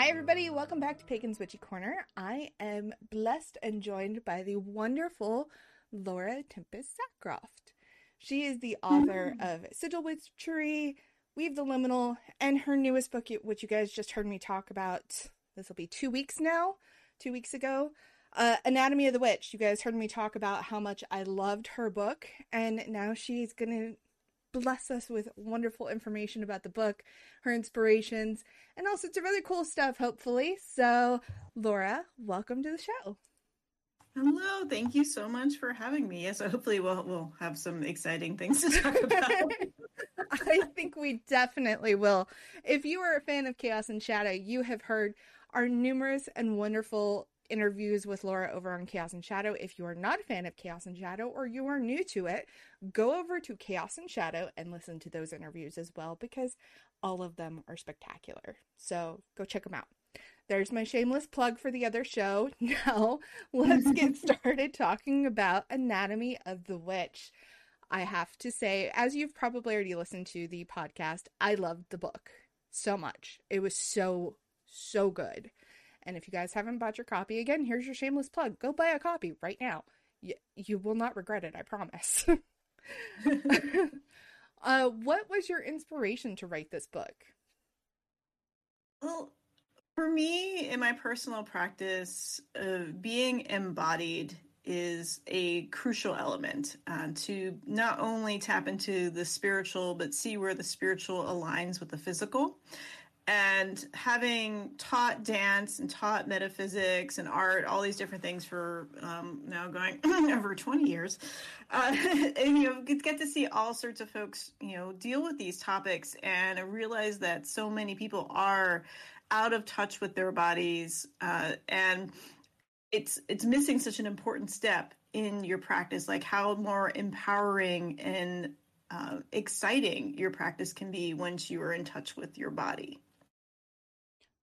Hi, everybody. Welcome back to Pagan's Witchy Corner. I am blessed and joined by the wonderful Laura Tempest Zakroff. She is the author of Sigil Witchery, Weave the Liminal, and her newest book, which you guys just heard me talk about. This will be two weeks now, two weeks ago. Uh, Anatomy of the Witch. You guys heard me talk about how much I loved her book, and now she's going to bless us with wonderful information about the book, her inspirations, and all sorts of other cool stuff, hopefully. So, Laura, welcome to the show. Hello, thank you so much for having me. Yes, hopefully we'll we'll have some exciting things to talk about. I think we definitely will. If you are a fan of Chaos and Shadow, you have heard our numerous and wonderful interviews with Laura over on Chaos and Shadow. If you are not a fan of Chaos and Shadow or you are new to it, go over to Chaos and Shadow and listen to those interviews as well because all of them are spectacular. So go check them out. There's my shameless plug for the other show. Now, let's get started talking about Anatomy of the Witch. I have to say, as you've probably already listened to the podcast, I loved the book so much. It was so, so good. And if you guys haven't bought your copy, again, here's your shameless plug. Go buy a copy right now. You, you will not regret it, I promise. uh, what was your inspiration to write this book? Well, for me, in my personal practice, uh, being embodied is a crucial element uh, to not only tap into the spiritual, but see where the spiritual aligns with the physical and having taught dance and taught metaphysics and art, all these different things for um, now going over 20 years, uh, and you know, get, to see all sorts of folks, you know, deal with these topics and I realize that so many people are out of touch with their bodies uh, and it's it's missing such an important step in your practice like how more empowering and uh, exciting your practice can be once you are in touch with your body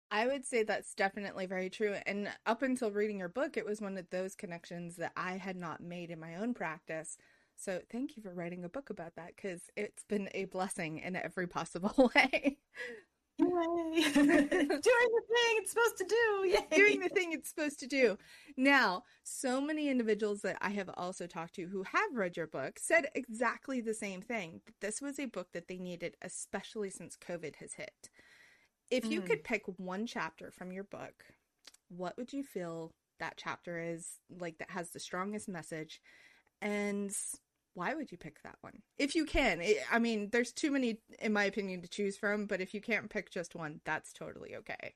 I would say that's definitely very true. And up until reading your book, it was one of those connections that I had not made in my own practice. So thank you for writing a book about that because it's been a blessing in every possible way. Yay! Doing the thing it's supposed to do. Yay! Doing the thing it's supposed to do. Now, so many individuals that I have also talked to who have read your book said exactly the same thing. This was a book that they needed, especially since COVID has hit. If you mm. could pick one chapter from your book, what would you feel that chapter is like that has the strongest message? And why would you pick that one? If you can. I mean, there's too many, in my opinion, to choose from, but if you can't pick just one, that's totally okay.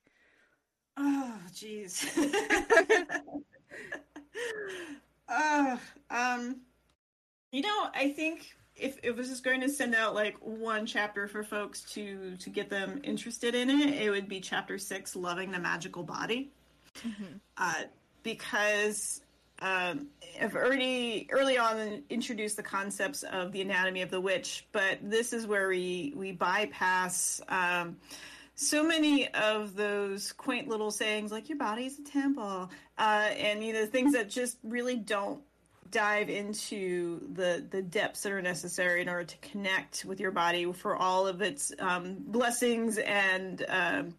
Oh, jeez. uh, um, you know, I think if it was just going to send out like one chapter for folks to to get them interested in it, it would be chapter six, loving the magical body, mm-hmm. uh, because um, I've already early on introduced the concepts of the anatomy of the witch, but this is where we we bypass. Um, so many of those quaint little sayings like your body is a temple uh, and you know things that just really don't dive into the the depths that are necessary in order to connect with your body for all of its um, blessings and um,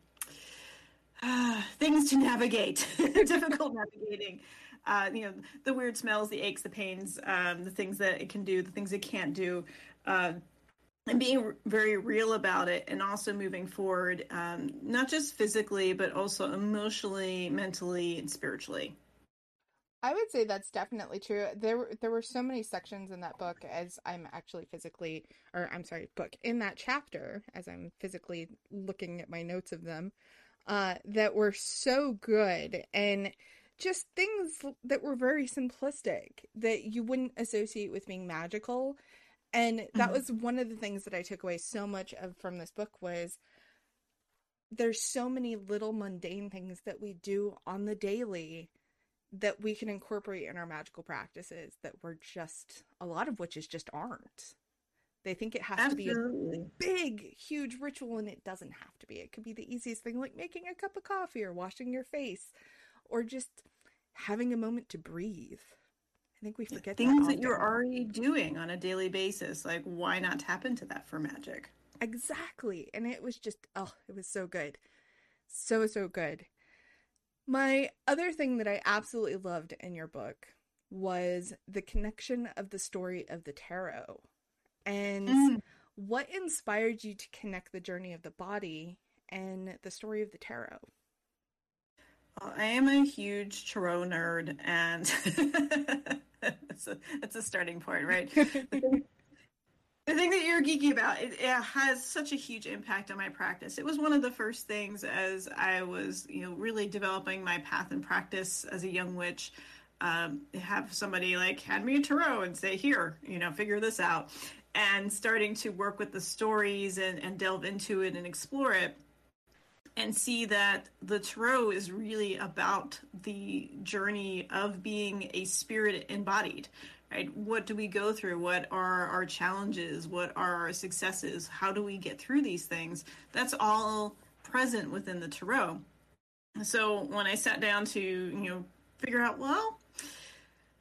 uh, things to navigate, difficult navigating. Uh, you know, the weird smells, the aches, the pains, um, the things that it can do, the things it can't do, uh, and being very real about it, and also moving forward, um, not just physically, but also emotionally, mentally, and spiritually. I would say that's definitely true. There were there were so many sections in that book as I'm actually physically or I'm sorry, book in that chapter as I'm physically looking at my notes of them uh that were so good and just things that were very simplistic that you wouldn't associate with being magical. And that mm-hmm. was one of the things that I took away so much of from this book was there's so many little mundane things that we do on the daily that we can incorporate in our magical practices that we're just a lot of witches just aren't. They think it has Absolutely. to be a big, huge ritual, and it doesn't have to be. It could be the easiest thing, like making a cup of coffee or washing your face, or just having a moment to breathe. I think we forget things that, that you're already doing on a daily basis. Like, why not tap into that for magic? Exactly. And it was just, oh, it was so good. So, so good. My other thing that I absolutely loved in your book was the connection of the story of the tarot and mm. what inspired you to connect the journey of the body and the story of the tarot. Well, I am a huge tarot nerd, and it's, a, it's a starting point, right? the thing that you're geeky about it, it, has such a huge impact on my practice. It was one of the first things as i was you know really developing my path and practice as a young witch um, have somebody like hand me a tarot and say here you know figure this out and starting to work with the stories and, and delve into it and explore it and see that the tarot is really about the journey of being a spirit embodied right? What do we go through? What are our challenges? What are our successes? How do we get through these things? That's all present within the tarot. So when i sat down to you know figure out well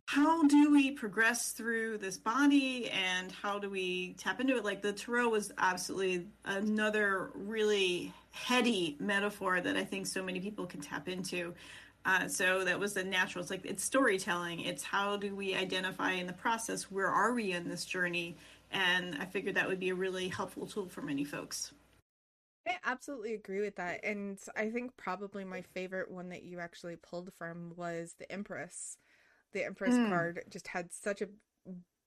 how do we progress through this body and how do we tap into it? Like the tarot was absolutely another really heady metaphor that i think so many people can tap into uh, so that was the natural. It's like it's storytelling. It's how do we identify in the process where are we in this journey, and I figured that would be a really helpful tool for many folks. I absolutely agree with that, and I think probably my favorite one that you actually pulled from was the Empress. The Empress mm. card just had such a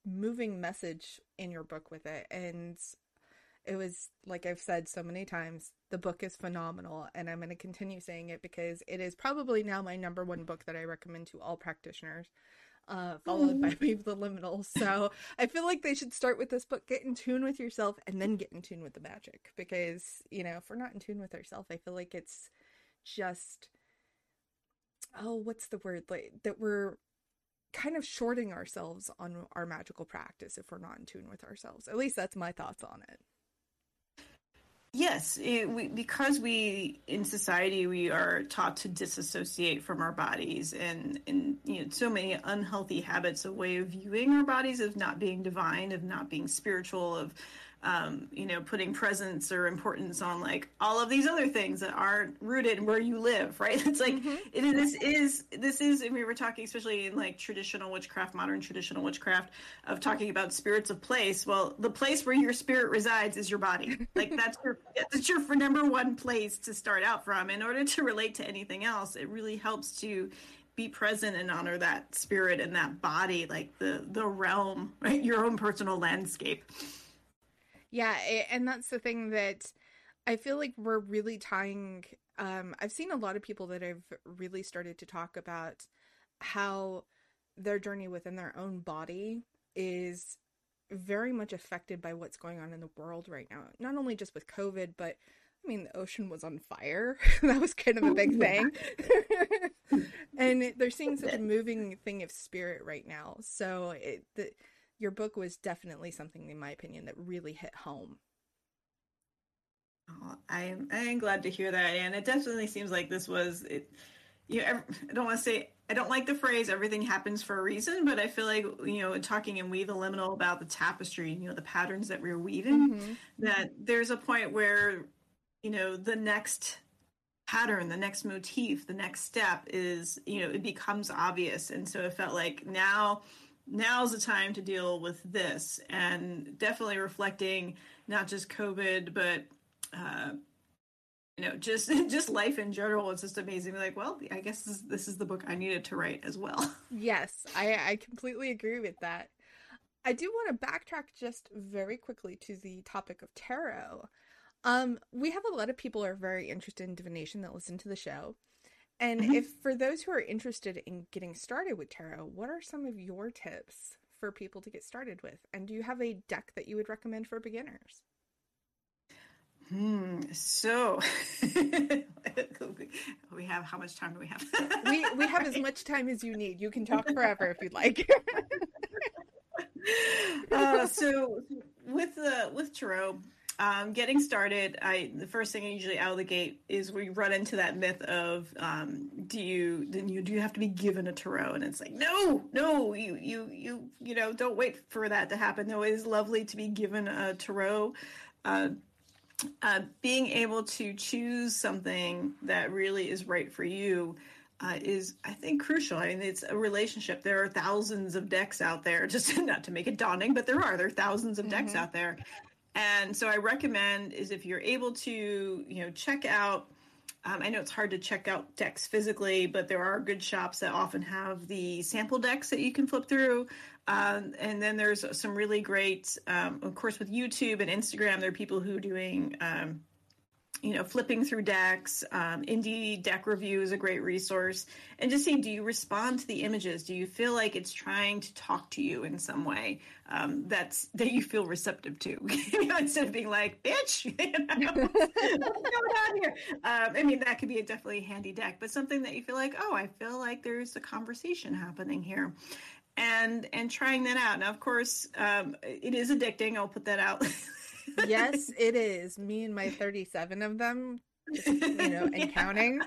moving message in your book with it, and it was like I've said so many times, the book is phenomenal and I'm going to continue saying it because it is probably now my number one book that I recommend to all practitioners. Uh, followed by Weave the Liminal. So I feel like they should start with this book, get in tune with yourself, and then get in tune with the magic. Because, you know, if we're not in tune with ourselves, I feel like it's just oh, what's the word? Like that we're kind of shorting ourselves on our magical practice if we're not in tune with ourselves. At least that's my thoughts on it. Yes, it, we, because we in society we are taught to disassociate from our bodies, and and you know so many unhealthy habits, a way of viewing our bodies of not being divine, of not being spiritual, of um, you know, putting presence or importance on like all of these other things that aren't rooted in where you live, right? It's like mm-hmm. it, this is this is, and we were talking especially in like traditional witchcraft, modern traditional witchcraft, of talking about spirits of place. Well, the place where your spirit resides is your body. Like that's your that's your for number one place to start out from. In order to relate to anything else, it really helps to be present and honor that spirit and that body, like the the realm, right? Your own personal landscape. Yeah, and that's the thing that I feel like we're really tying. Um, I've seen a lot of people that have really started to talk about how their journey within their own body is very much affected by what's going on in the world right now. Not only just with COVID, but I mean, the ocean was on fire. that was kind of a big thing. and they're seeing such a moving thing of spirit right now. So it, the, your book was definitely something, in my opinion, that really hit home. Oh, I am I am glad to hear that, and it definitely seems like this was it. You know, I don't want to say I don't like the phrase "everything happens for a reason," but I feel like you know, talking in Weave the Liminal about the tapestry, you know, the patterns that we're weaving, mm-hmm. that there's a point where you know the next pattern, the next motif, the next step is you know it becomes obvious, and so it felt like now now's the time to deal with this and definitely reflecting not just covid but uh, you know just just life in general. It's just amazing. Like well i guess this, this is the book i needed to write as well. Yes i i completely agree with that. I do want to backtrack just very quickly to the topic of tarot. Um we have a lot of people are very interested in divination that listen to the show and mm-hmm. if for those who are interested in getting started with tarot, what are some of your tips for people to get started with? And do you have a deck that you would recommend for beginners? Hmm. So we have how much time do we have? we we have as much time as you need. You can talk forever if you'd like. uh, so with the with tarot, um, getting started, I the first thing I usually out of the gate is we run into that myth of um, do you then you do you have to be given a tarot and it's like no no you you you you know don't wait for that to happen though it is lovely to be given a tarot uh, uh, being able to choose something that really is right for you uh, is, I think, crucial. I mean, it's a relationship. There are thousands of decks out there, just not to make it daunting, but there are. There are thousands of decks mm-hmm. out there. And so I recommend is if you're able to, you know, check out um, I know it's hard to check out decks physically, but there are good shops that often have the sample decks that you can flip through. Um, and then there's some really great, um, of course, with YouTube and Instagram, there are people who are doing um, you know, flipping through decks, um, indie deck review is a great resource, and just see do you respond to the images? Do you feel like it's trying to talk to you in some way um, that's that you feel receptive to, you know, instead of being like, "Bitch, you know, what's going on here?" Um, I mean, that could be a definitely handy deck, but something that you feel like, "Oh, I feel like there's a conversation happening here." And and trying that out. Now, of course, um, it is addicting. I'll put that out yes, it is. Me and my 37 of them, just, you know, and counting.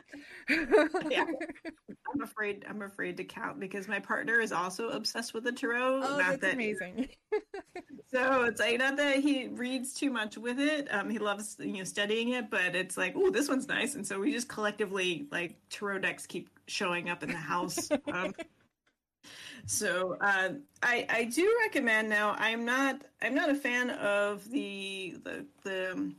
yeah. I'm afraid I'm afraid to count because my partner is also obsessed with the tarot. Oh, not that's that, amazing. so it's like not that he reads too much with it. Um, he loves you know studying it, but it's like, oh, this one's nice, and so we just collectively like tarot decks keep showing up in the house. Um, so uh, I I do recommend now. I'm not I'm not a fan of the the the um,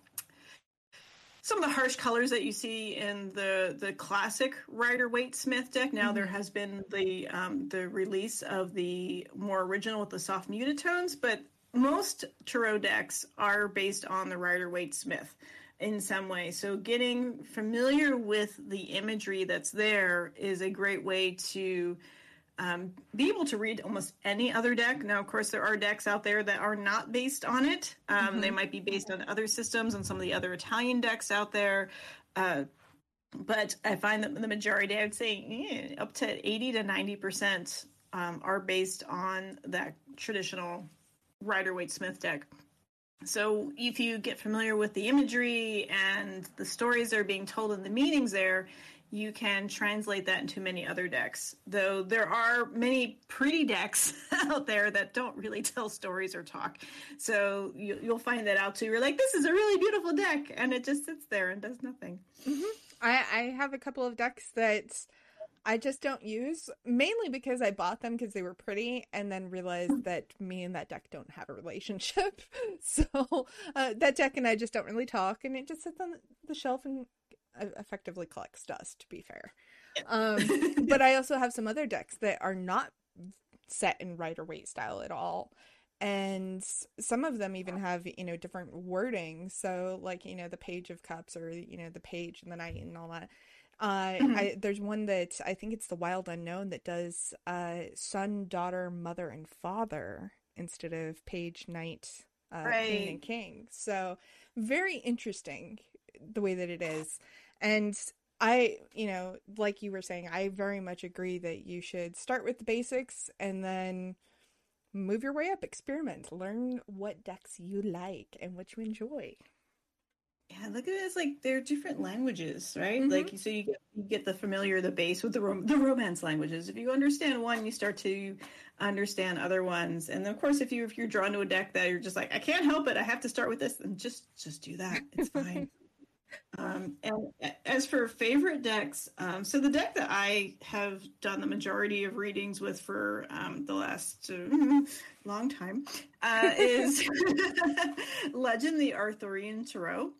some of the harsh colors that you see in the the classic Rider Waite Smith deck. Now mm-hmm. there has been the um, the release of the more original with the soft muted tones, but most tarot decks are based on the Rider Waite Smith in some way. So getting familiar with the imagery that's there is a great way to um, be able to read almost any other deck. Now, of course, there are decks out there that are not based on it. Um, mm-hmm. They might be based on other systems and some of the other Italian decks out there. Uh, but I find that the majority, I would say yeah, up to 80 to 90% um, are based on that traditional Rider Waite Smith deck. So if you get familiar with the imagery and the stories that are being told and the meanings there, you can translate that into many other decks. Though there are many pretty decks out there that don't really tell stories or talk. So you, will find that out too. You're like, this is a really beautiful deck, and it just sits there and does nothing. Mm-hmm. I, I have a couple of decks that I just don't use, mainly because I bought them because they were pretty, and then realized that me and that deck don't have a relationship. so uh, that deck and I just don't really talk, and it just sits on the shelf and effectively collects dust, to be fair. Um, but I also have some other decks that are not set in Rider Waite style at all. And some of them even have, you know, different wording. So, like, you know, the Page of Cups or, you know, the Page and the Knight and all that. Uh, mm-hmm. I, there's one that I think it's the Wild Unknown that does uh, son, daughter, mother, and father instead of page, knight, uh, right. queen, and king. So very interesting the way that it is. And I, you know, like you were saying, I very much agree that you should start with the basics and then move your way up, experiment, learn what decks you like and what you enjoy. Yeah, look at it. It's like they're different languages, right? Mm-hmm. Like so, you get you get the familiar, the base with the rom- the romance languages. If you understand one, you start to understand other ones. And of course, if you if you're drawn to a deck that you're just like, I can't help it, I have to start with this, and just just do that. It's fine. Um, and as for favorite decks, um, so the deck that I have done the majority of readings with for um, the last uh, long time uh, is Legend the Arthurian Tarot,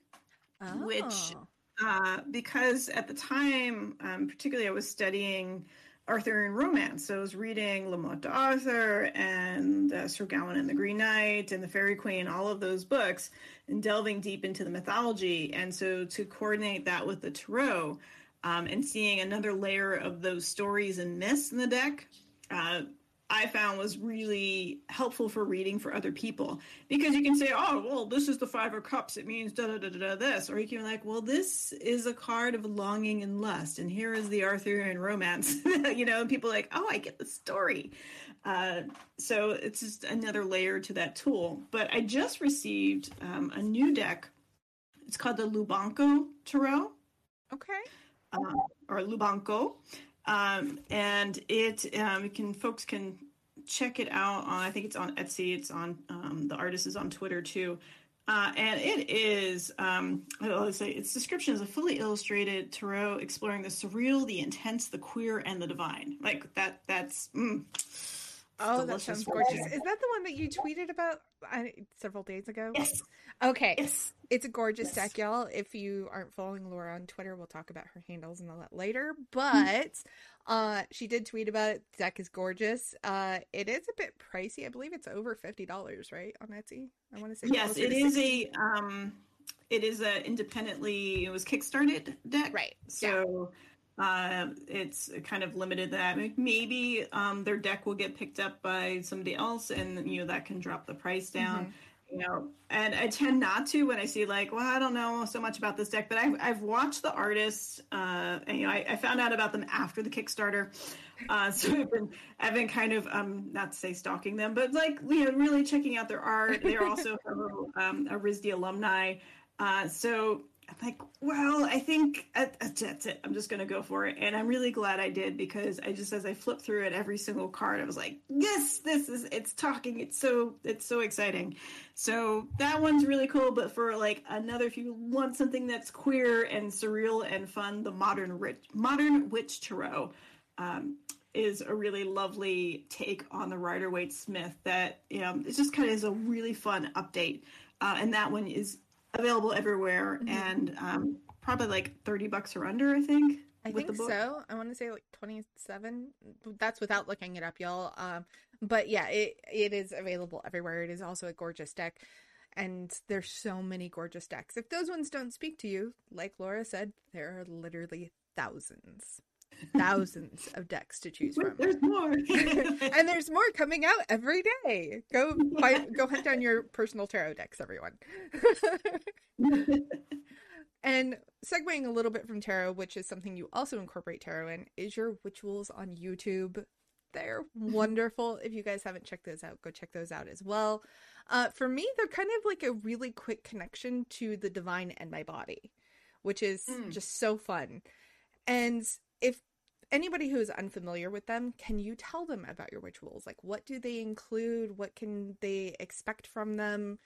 oh. which, uh, because at the time, um, particularly I was studying Arthurian romance. So I was reading La Morte d'Arthur and uh, Sir Gawain and the Green Knight and the Faerie Queene, all of those books, and delving deep into the mythology. And so to coordinate that with the tarot um, and seeing another layer of those stories and myths in the deck, uh, I found was really helpful for reading for other people because you can say, oh, well, this is the Five of Cups. It means da da da da this. Or you can be like, well, this is a card of longing and lust. And here is the Arthurian romance, you know, and people like, oh, I get the story. Uh, so it's just another layer to that tool. But I just received um, a new deck. It's called the Lubanco Tarot. Okay. Uh, or Lubanco. Um, and it um, can folks can check it out on. I think it's on Etsy. It's on um, the artist is on Twitter too. Uh, and it is, um, I say, its description is a fully illustrated tarot exploring the surreal, the intense, the queer, and the divine. Like that. That's mm, oh, that sounds gorgeous. Is that the one that you tweeted about several days ago? Yes. Okay. Yes. It's a gorgeous Yes. deck, y'all. If you aren't following Laura on Twitter, we'll talk about her handles and all that later. But uh she did tweet about it. The deck is gorgeous. Uh it is a bit pricey. I believe it's over fifty dollars, right? On Etsy. I want to say Yes, it is 60. a. Um, it is a independently. It was kickstarted deck. right. Yeah. Uh, it's kind of limited that maybe um, their deck will get picked up by somebody else, and you know that can drop the price down. Mhm. You know, and I tend not to when I see like, well, I don't know so much about this deck, but I've I've watched the artists, uh, and you know, I, I found out about them after the Kickstarter, uh, so I've been I've been kind of um not to say stalking them, but like you know, really checking out their art. They're also um, a RISD alumni, uh, so I'm like, well, I think uh, uh, that's it. I'm just gonna go for it, and I'm really glad I did because I just as I flipped through it, every single card, I was like, yes, this is it's talking. It's so it's so exciting. So that one's really cool. But for like another, if you want something that's queer and surreal and fun, the modern rich modern witch tarot. Um, is a really lovely take on the Rider Waite Smith that you know, it just kind of is a really fun update. Uh, and that one is available everywhere Mhm. and um, probably like 30 bucks or under, I think. I with the think book. so. I want to say like 27. That's without looking it up, y'all. Um, but yeah, it it is available everywhere. It is also a gorgeous deck, and there's so many gorgeous decks. If those ones don't speak to you, like Laura said, there are literally thousands, thousands of decks to choose from. There's more. and there's more coming out every day. Go find, go hunt down your personal tarot decks, everyone. and segueing a little bit from tarot, which is something you also incorporate tarot in, is your rituals on YouTube. They're wonderful. If you guys haven't checked those out, go check those out as well. Uh, for me, they're kind of like a really quick connection to the divine and my body, which is Mm. just so fun. And if anybody who is unfamiliar with them, can you tell them about your rituals? Like, what do they include? What can they expect from them?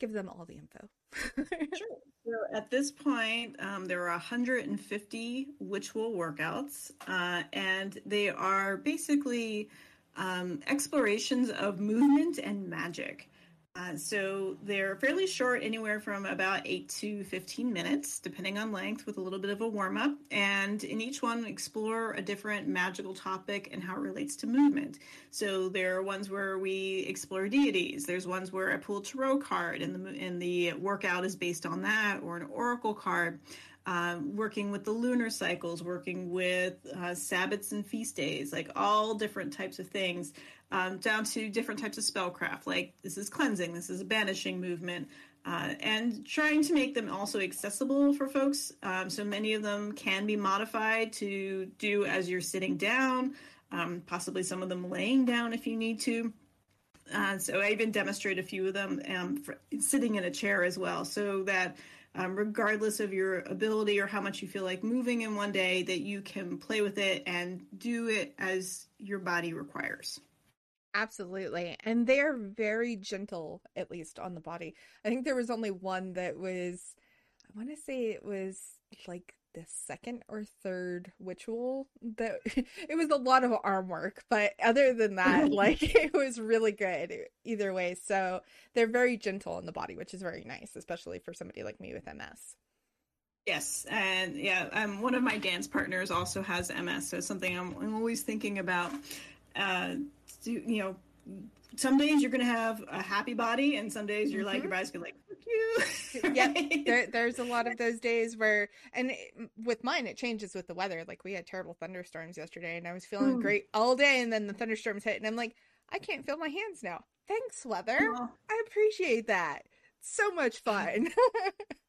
Give them all the info. Sure. So at this point, um, there are 150 ritual workouts, uh, and they are basically um, explorations of movement and magic. Uh, so they're fairly short, anywhere from about 8 to 15 minutes, depending on length, with a little bit of a warm up. And in each one, explore a different magical topic and how it relates to movement. So there are ones where we explore deities. There's ones where I pull a tarot card, and the and the workout is based on that, or an oracle card. Um, working with the lunar cycles, working with uh, Sabbats and feast days, like all different types of things, um, down to different types of spellcraft. Like this is cleansing, this is a banishing movement, uh, and trying to make them also accessible for folks. Um, so many of them can be modified to do as you're sitting down, um, possibly some of them laying down if you need to. Uh, so I even demonstrate a few of them um, sitting in a chair as well, so that um, regardless of your ability or how much you feel like moving in one day, that you can play with it and do it as your body requires. Absolutely. And they're very gentle, at least on the body. I think there was only one that was, I want to say it was like the second or third ritual that it was a lot of arm work, but other than that, like it was really good either way. So they're very gentle on the body, which is very nice, especially for somebody like me with MS. Yes, and yeah, um, one of my dance partners also has MS, so it's something I'm, I'm always thinking about. Uh, do, you know, some days you're gonna have a happy body, and some days you're like Mhm. your body's gonna like fuck you. Yep, there, there's a lot of those days where, and it, with mine, it changes with the weather. Like we had terrible thunderstorms yesterday, and I was feeling Mm. great all day, and then the thunderstorms hit, and I'm like, I can't feel my hands now. Thanks, weather. Well, I appreciate that. So much fun.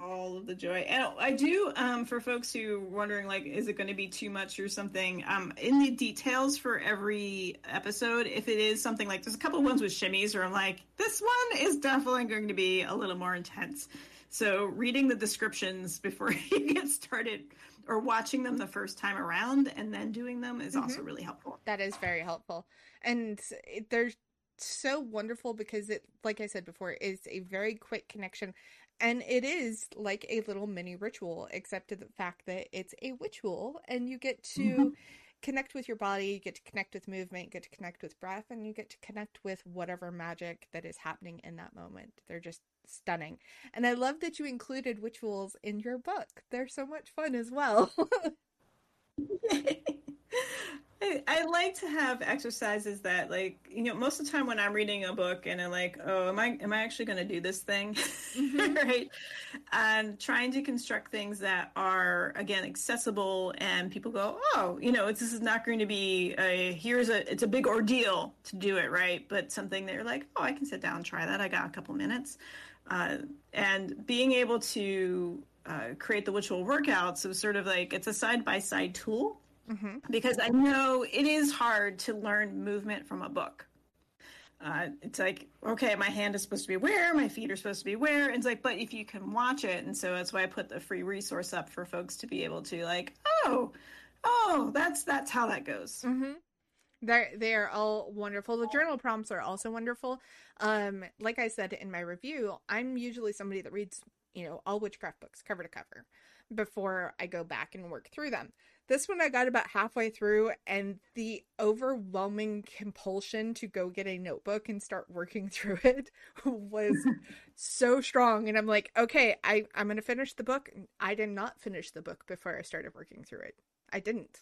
all of the joy and i do um, for folks who are wondering like is it going to be too much or something um, in the details for every episode if it is something like there's a couple ones with shimmies where i'm like this one is definitely going to be a little more intense so reading the descriptions before you get started or watching them the first time around and then doing them is also really helpful that is very helpful. And it, there's so wonderful because it, like I said before, is a very quick connection. And it is like a little mini ritual, except to the fact that it's a ritual and you get to mm-hmm. connect with your body, you get to connect with movement, you get to connect with breath, and you get to connect with whatever magic that is happening in that moment. They're just stunning. And I love that you included rituals in your book. They're so much fun as well. I, I, like to have exercises that like you know most of the time when i'm reading a book and i'm like oh am i am i actually going to do this thing? Mm-hmm. right? And trying to construct things that are again accessible and people go oh you know this is not going to be a here's a it's a big ordeal to do it right? But something they're like oh i can sit down and try that. I got a couple minutes. Uh, and being able to uh, create the ritual workouts was sort of like it's a side by side tool mm-hmm. because I know it is hard to learn movement from a book. Uh, it's like okay, my hand is supposed to be where, my feet are supposed to be where. And it's like, but if you can watch it, and so that's why I put the free resource up for folks to be able to like, oh, oh, that's that's how that goes. Mm-hmm. They're they are all wonderful. The journal prompts are also wonderful. Um, like I said in my review, I'm usually somebody that reads you know all witchcraft books cover to cover before I go back and work through them. This one I got about halfway through, and the overwhelming compulsion to go get a notebook and start working through it was so strong. And I'm like, okay, I, I'm going to finish the book. I did not finish the book before I started working through it. I didn't.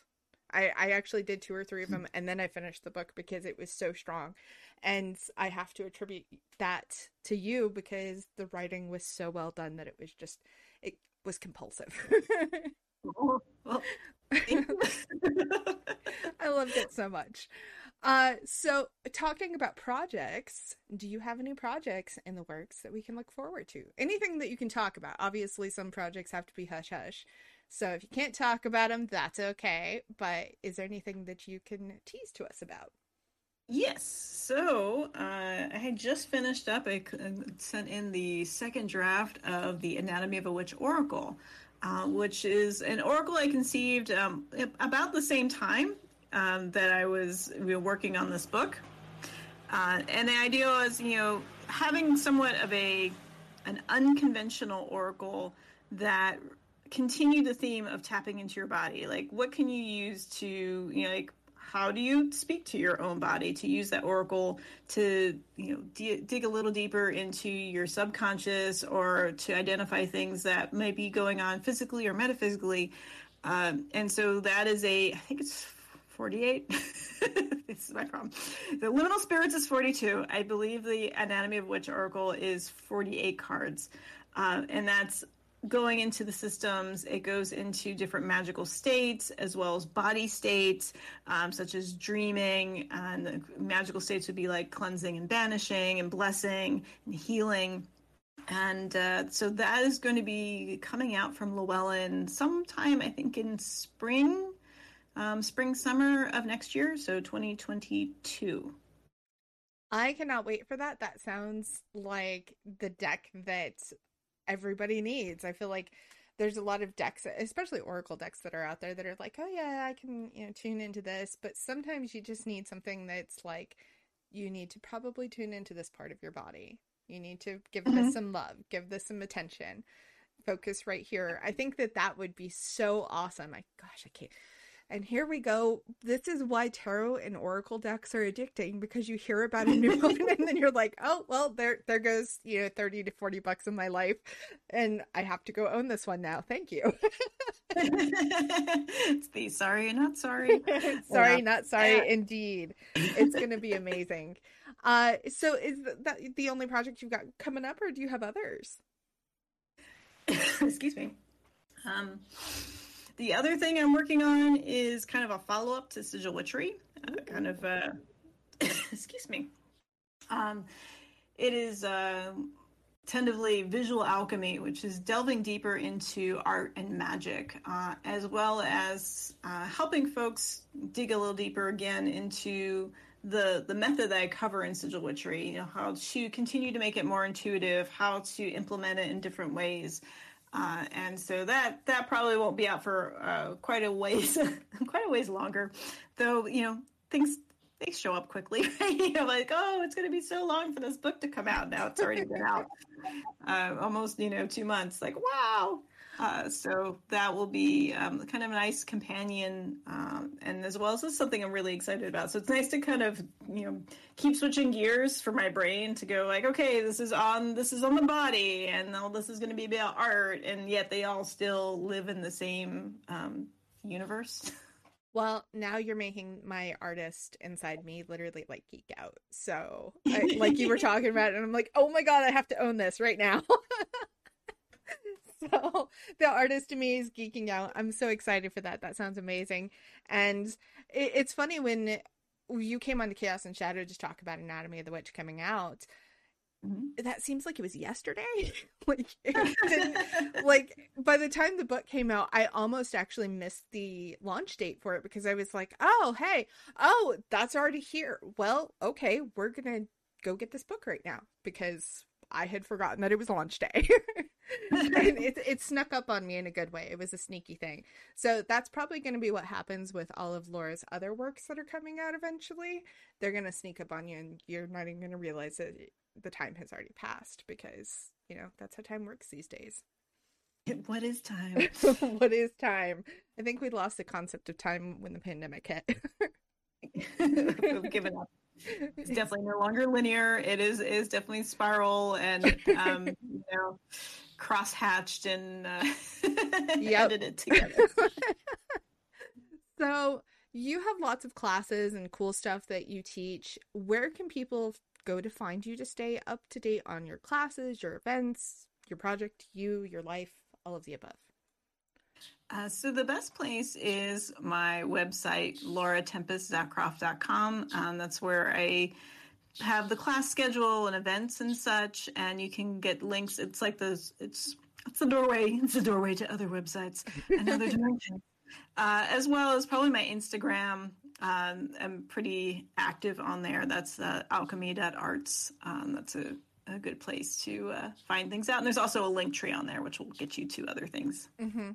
I, I actually did two or three of hmm. them and then I finished the book because it was so strong. And I have to attribute that to you because the writing was so well done that it was just, it was compulsive. I loved it so much. Uh, so talking about projects, do you have any projects in the works that we can look forward to? Anything that you can talk about? Obviously, some projects have to be hush hush. So if you can't talk about them, that's okay. But is there anything that you can tease to us about? Yes. So uh, I had just finished up. I sent in the second draft of the Anatomy of a Witch Oracle. Uh, which is an oracle I conceived um, about the same time um, that I was working on this book. Uh, and the idea was, you know, having somewhat of a an unconventional oracle that continued the theme of tapping into your body. Like, what can you use to, you know, like how do you speak to your own body to use that oracle to you know d- dig a little deeper into your subconscious or to identify things that may be going on physically or metaphysically? Um, and so that is a i think it's 48 this is my problem. The liminal spirits is 42 i believe the anatomy of witch oracle is 48 cards. Uh, and that's going into the systems, it goes into different magical states as well as body states, um, such as dreaming. And the magical states would be like cleansing and banishing and blessing and healing. And uh, so that is going to be coming out from Llewellyn sometime, I think, in spring, um, spring, summer of next year, so 2022. I cannot wait for that. That sounds like the deck that everybody needs. I feel like there's a lot of decks, especially Oracle decks that are out there that are like, oh yeah, I can, you know, tune into this. But sometimes you just need something that's like, you need to probably tune into this part of your body. You need to give mm-hmm. this some love, give this some attention, focus right here. I think that that would be so awesome. I, gosh, I can't. And here we go. This is why tarot and oracle decks are addicting because you hear about a new one and then you're like, "Oh, well, there there goes, you know, 30 to 40 bucks in my life and I have to go own this one now. Thank you." it's the sorry not sorry. sorry, yeah. not sorry yeah. indeed. It's going to be amazing. Uh so is that the only project you've got coming up or do you have others? Excuse me. Um the other thing I'm working on is kind of a follow up to Sigil Witchery, uh, kind of, uh, excuse me. Um, it is uh, tentatively visual alchemy, which is delving deeper into art and magic, uh, as well as uh, helping folks dig a little deeper again into the the method that I cover in Sigil Witchery. You know, how to continue to make it more intuitive, how to implement it in different ways. Uh, and so that that probably won't be out for uh, quite a ways, quite a ways longer. Though you know things they show up quickly. Right? you know, like oh, it's going to be so long for this book to come out. Now it's already been out uh, almost you know two months. Like wow. Uh, so that will be um, kind of a nice companion, um, and as well as this something I'm really excited about. So it's nice to kind of you know keep switching gears for my brain to go like, okay, this is on this is on the body, and all this is going to be about art, and yet they all still live in the same um, universe. Well, now you're making my artist inside me literally like geek out. So, I, like you were talking about, it, and I'm like, oh my god, I have to own this right now. so the artist in me is geeking out. I'm so excited for that. That sounds amazing. And it, it's funny when you came on to Chaos and Shadow to talk about Anatomy of the Witch coming out. Mm-hmm. That seems like it was yesterday. like, like by the time the book came out, I almost actually missed the launch date for it because I was like, "Oh, hey, oh, that's already here." Well, okay, we're gonna go get this book right now because I had forgotten that it was launch day. it, it snuck up on me in a good way. It was a sneaky thing. So that's probably going to be what happens with all of Laura's other works that are coming out eventually. They're going to sneak up on you and you're not even going to realize that the time has already passed because, you know, that's how time works these days. What is time? what is time? I think we lost the concept of time when the pandemic hit. We've given up. It's definitely no longer linear. It is is definitely spiral and um, you know cross-hatched and uh, edited together. so you have lots of classes and cool stuff that you teach. Where can people go to find you to stay up to date on your classes, your events, your project, you, your life, all of the above? Uh, so the best place is my website, lauratempestzakroff.com. Um, that's where I have the class schedule and events and such, and you can get links. It's like those. It's it's the doorway. It's the doorway to other websites and other dimensions, uh, as well as probably my Instagram. Um, I'm pretty active on there. That's uh, alchemy.arts. Um, that's a, a good place to uh, find things out. And there's also a link tree on there, which will get you to other things. Mm-hmm.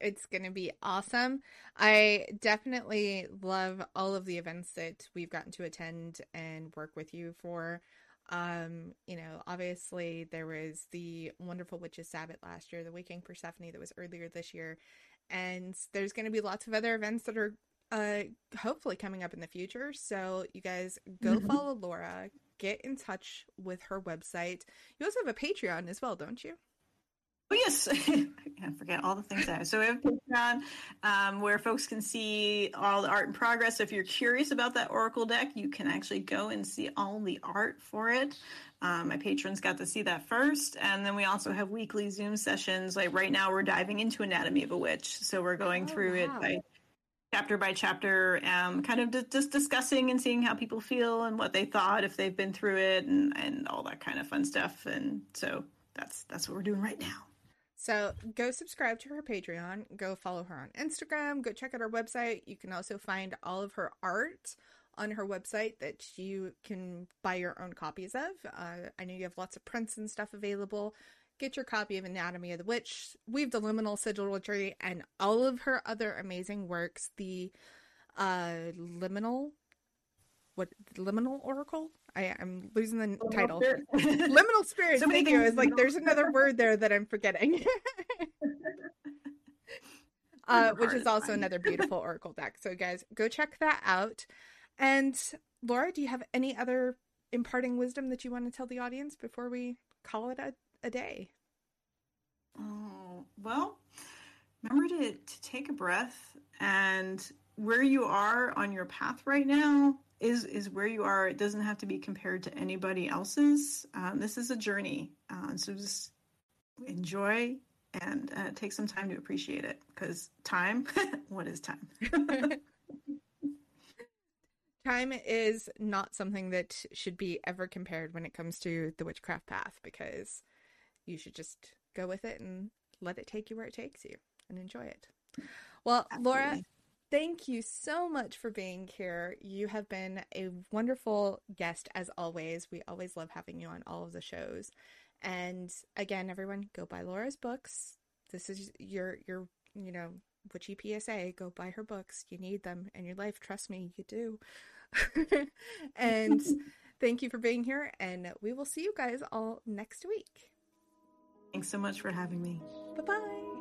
It's going to be awesome. I definitely love all of the events that we've gotten to attend and work with you for. Um, you know, obviously there was the Wonderful Witches Sabbath last year, the Waking Persephone that was earlier this year, and there's going to be lots of other events that are uh hopefully coming up in the future. So you guys go mm-hmm. follow Laura, get in touch with her website. You also have a Patreon as well, don't you? Oh yes, I forget all the things there. So we have Patreon, um, where folks can see all the art in progress. So if you're curious about that Oracle deck, you can actually go and see all the art for it. Um, my patrons got to see that first, and then we also have weekly Zoom sessions. Like right now, we're diving into Anatomy of a Witch, so we're going oh, through wow. it by chapter by chapter, um, kind of d- just discussing and seeing how people feel and what they thought if they've been through it, and and all that kind of fun stuff. And so that's that's what we're doing right now. So go subscribe to her Patreon, go follow her on Instagram, go check out her website. You can also find all of her art on her website that you can buy your own copies of. Uh, I know you have lots of prints and stuff available. Get your copy of Anatomy of the Witch, Weave the Liminal Sigilry, and all of her other amazing works. The uh, Liminal, what Liminal Oracle? I, am losing the liminal title. Spirit. liminal spirit. So thank you. It's like there's another word there that I'm forgetting. uh, which is also another beautiful oracle deck. So guys, go check that out. And Laura, do you have any other imparting wisdom that you want to tell the audience before we call it a, a day? Oh well, remember to to take a breath and where you are on your path right now is is where you are. It doesn't have to be compared to anybody else's. Um, this is a journey, uh, so just enjoy and uh, take some time to appreciate it. Because time, what is time? time is not something that should be ever compared when it comes to the witchcraft path. Because you should just go with it and let it take you where it takes you and enjoy it. Well, Absolutely. Laura, thank you so much for being here. You have been a wonderful guest as always. We always love having you on all of the shows. And again, everyone go buy Laura's books. This is your your, you know, Witchy PSA, go buy her books. You need them in your life. Trust me, you do. and thank you for being here, and we will see you guys all next week. Thanks so much for having me. Bye bye.